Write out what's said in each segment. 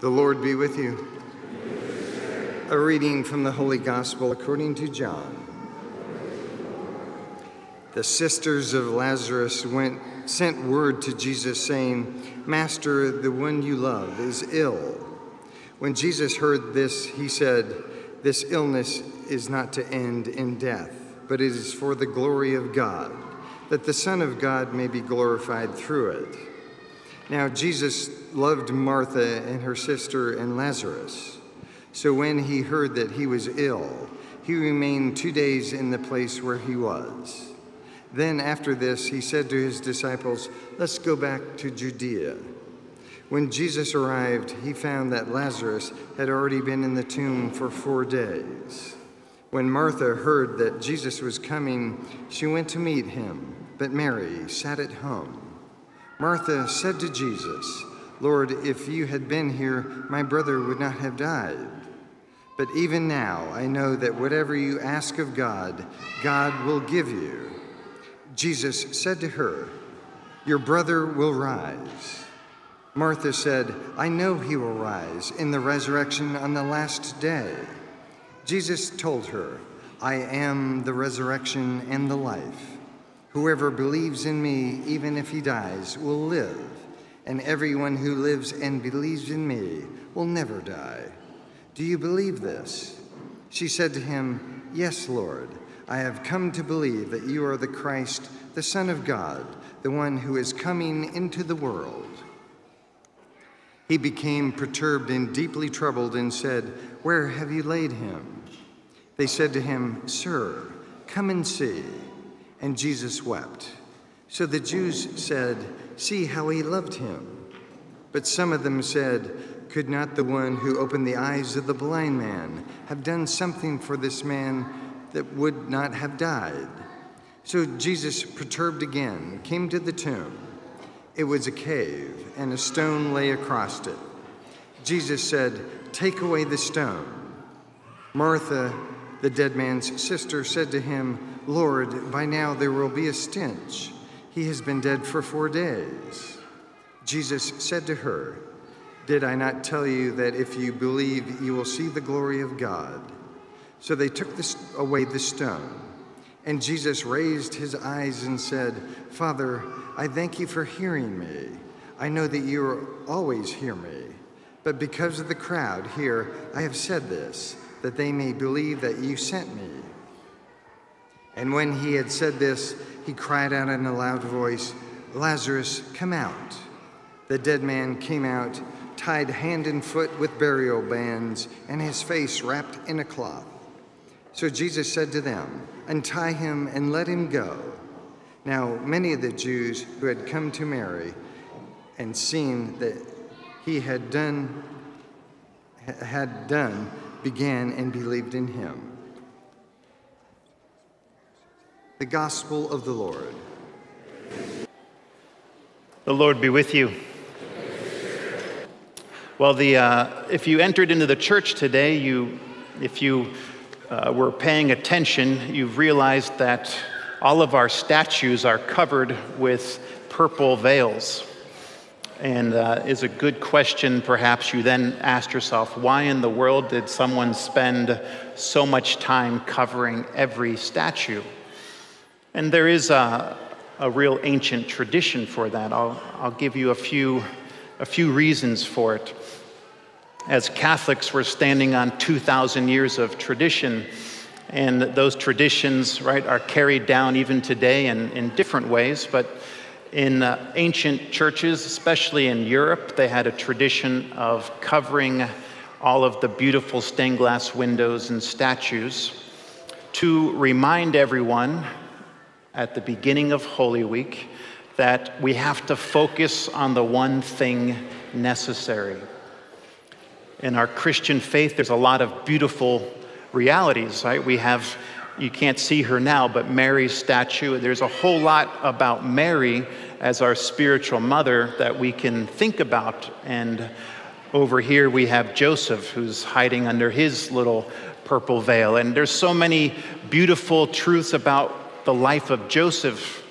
The Lord be with you. A reading from the Holy Gospel according to John. The sisters of Lazarus went, sent word to Jesus, saying, Master, the one you love is ill. When Jesus heard this, he said, This illness is not to end in death, but it is for the glory of God, that the Son of God may be glorified through it. Now, Jesus loved Martha and her sister and Lazarus. So when he heard that he was ill, he remained two days in the place where he was. Then, after this, he said to his disciples, Let's go back to Judea. When Jesus arrived, he found that Lazarus had already been in the tomb for four days. When Martha heard that Jesus was coming, she went to meet him, but Mary sat at home. Martha said to Jesus, Lord, if you had been here, my brother would not have died. But even now, I know that whatever you ask of God, God will give you. Jesus said to her, Your brother will rise. Martha said, I know he will rise in the resurrection on the last day. Jesus told her, I am the resurrection and the life. Whoever believes in me, even if he dies, will live, and everyone who lives and believes in me will never die. Do you believe this? She said to him, Yes, Lord. I have come to believe that you are the Christ, the Son of God, the one who is coming into the world. He became perturbed and deeply troubled and said, Where have you laid him? They said to him, Sir, come and see. And Jesus wept. So the Jews said, See how he loved him. But some of them said, Could not the one who opened the eyes of the blind man have done something for this man that would not have died? So Jesus, perturbed again, came to the tomb. It was a cave, and a stone lay across it. Jesus said, Take away the stone. Martha, the dead man's sister, said to him, Lord, by now there will be a stench. He has been dead for four days. Jesus said to her, Did I not tell you that if you believe, you will see the glory of God? So they took this, away the stone. And Jesus raised his eyes and said, Father, I thank you for hearing me. I know that you always hear me. But because of the crowd here, I have said this, that they may believe that you sent me. And when he had said this, he cried out in a loud voice, Lazarus, come out. The dead man came out, tied hand and foot with burial bands, and his face wrapped in a cloth. So Jesus said to them, Untie him and let him go. Now, many of the Jews who had come to Mary and seen that he had done, had done began and believed in him. The Gospel of the Lord. The Lord be with you. Well, the, uh, if you entered into the church today, you, if you uh, were paying attention, you've realized that all of our statues are covered with purple veils. And uh, is a good question, perhaps you then ask yourself, why in the world did someone spend so much time covering every statue? And there is a, a real ancient tradition for that. I'll, I'll give you a few, a few reasons for it. As Catholics, we're standing on 2,000 years of tradition, and those traditions, right, are carried down even today in, in different ways. But in uh, ancient churches, especially in Europe, they had a tradition of covering all of the beautiful stained glass windows and statues to remind everyone at the beginning of Holy Week that we have to focus on the one thing necessary. In our Christian faith, there's a lot of beautiful realities, right? We have, you can't see her now, but Mary's statue. There's a whole lot about Mary as our spiritual mother that we can think about. And over here, we have Joseph, who's hiding under his little purple veil. And there's so many beautiful truths about the life of Joseph.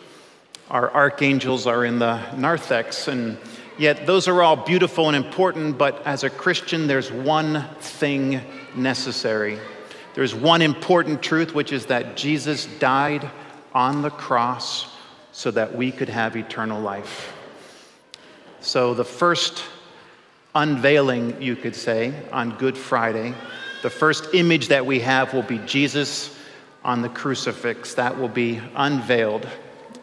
Our archangels are in the narthex, and Yet those are all beautiful and important, but as a Christian, there's one thing necessary. There's one important truth, which is that Jesus died on the cross so that we could have eternal life. So, the first unveiling, you could say, on Good Friday, the first image that we have will be Jesus on the crucifix. That will be unveiled.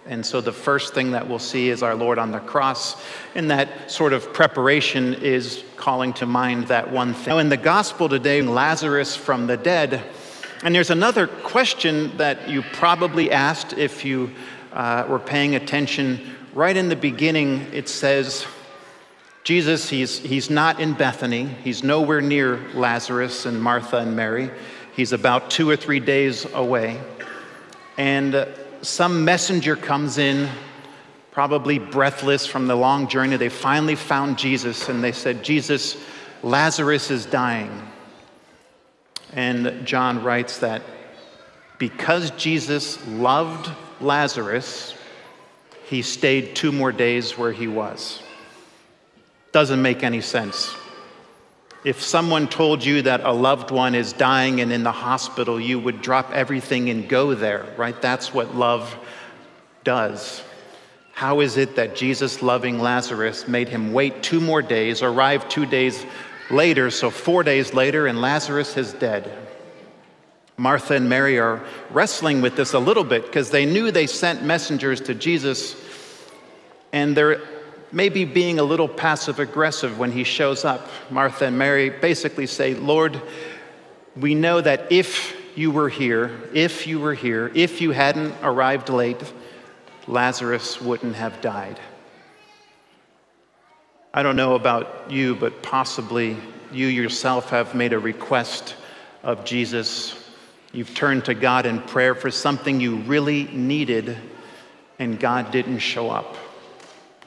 And so the first thing that we'll see is our Lord on the cross. And that sort of preparation is calling to mind that one thing. Now, in the gospel today, Lazarus from the dead. And there's another question that you probably asked if you uh, were paying attention. Right in the beginning, it says, Jesus, he's, he's not in Bethany. He's nowhere near Lazarus and Martha and Mary. He's about two or three days away. And some messenger comes in, probably breathless from the long journey. They finally found Jesus and they said, Jesus, Lazarus is dying. And John writes that because Jesus loved Lazarus, he stayed two more days where he was. Doesn't make any sense. If someone told you that a loved one is dying and in the hospital, you would drop everything and go there, right? That's what love does. How is it that Jesus, loving Lazarus, made him wait two more days, arrive two days later, so four days later, and Lazarus is dead? Martha and Mary are wrestling with this a little bit because they knew they sent messengers to Jesus, and they're maybe being a little passive aggressive when he shows up. Martha and Mary basically say, Lord, we know that if you were here, if you were here, if you hadn't arrived late, Lazarus wouldn't have died. I don't know about you, but possibly you yourself have made a request of Jesus. You've turned to God in prayer for something you really needed, and God didn't show up.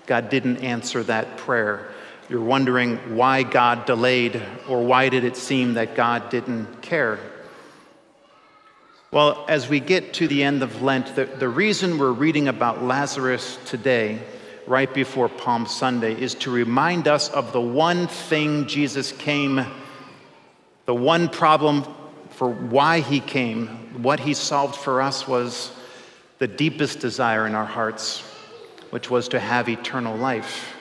God didn't answer that prayer. You're wondering why God delayed or why did it seem that God didn't care? Well, as we get to the end of Lent, the, the reason we're reading about Lazarus today, right before Palm Sunday, is to remind us of the one thing Jesus came, the one problem for why he came, what he solved for us was the deepest desire in our hearts which was to have eternal life.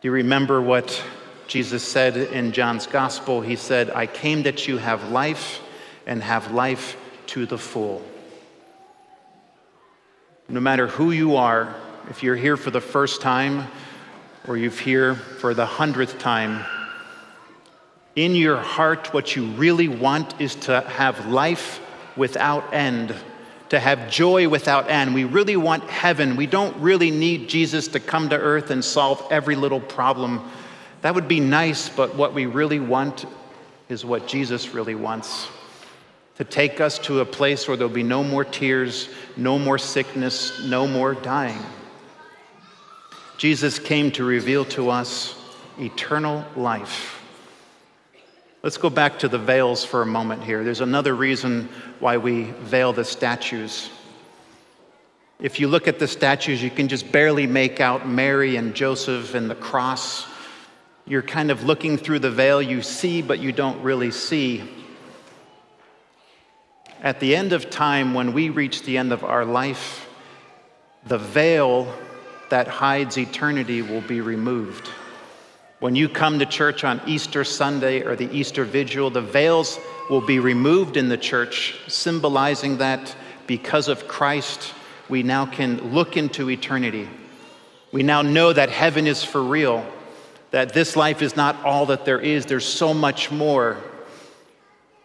Do you remember what Jesus said in John's gospel? He said, I came that you have life and have life to the full. No matter who you are, if you're here for the first time or you're here for the hundredth time, in your heart, what you really want is to have life without end to have joy without end. We really want heaven. We don't really need Jesus to come to earth and solve every little problem. That would be nice, but what we really want is what Jesus really wants to take us to a place where there'll be no more tears, no more sickness, no more dying. Jesus came to reveal to us eternal life. Let's go back to the veils for a moment here. There's another reason why we veil the statues. If you look at the statues, you can just barely make out Mary and Joseph and the cross. You're kind of looking through the veil. You see, but you don't really see. At the end of time, when we reach the end of our life, the veil that hides eternity will be removed. When you come to church on Easter Sunday or the Easter Vigil, the veils will be removed in the church, symbolizing that because of Christ, we now can look into eternity. We now know that heaven is for real, that this life is not all that there is, there's so much more.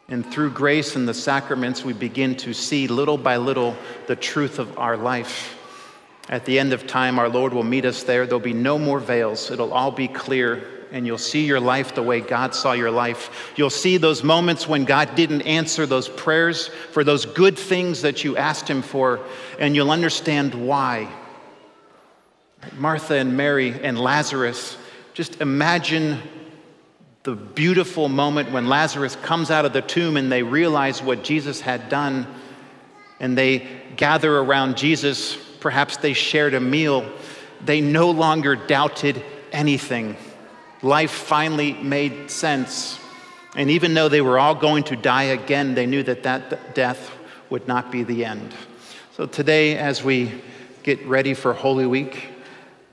And through grace and the sacraments, we begin to see little by little the truth of our life. At the end of time, our Lord will meet us there. There'll be no more veils, it'll all be clear, and you'll see your life the way God saw your life. You'll see those moments when God didn't answer those prayers for those good things that you asked Him for, and you'll understand why. Martha and Mary and Lazarus, just imagine the beautiful moment when Lazarus comes out of the tomb and they realize what Jesus had done, and they gather around Jesus Perhaps they shared a meal. They no longer doubted anything. Life finally made sense. And even though they were all going to die again, they knew that that death would not be the end. So today, as we get ready for Holy Week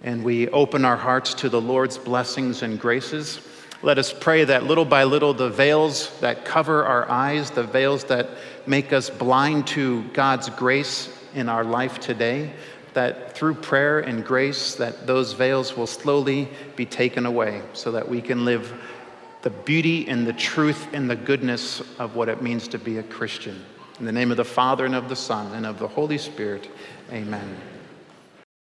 and we open our hearts to the Lord's blessings and graces, let us pray that little by little the veils that cover our eyes, the veils that make us blind to God's grace in our life today, that through prayer and grace that those veils will slowly be taken away so that we can live the beauty and the truth and the goodness of what it means to be a Christian. In the name of the Father and of the Son and of the Holy Spirit, amen.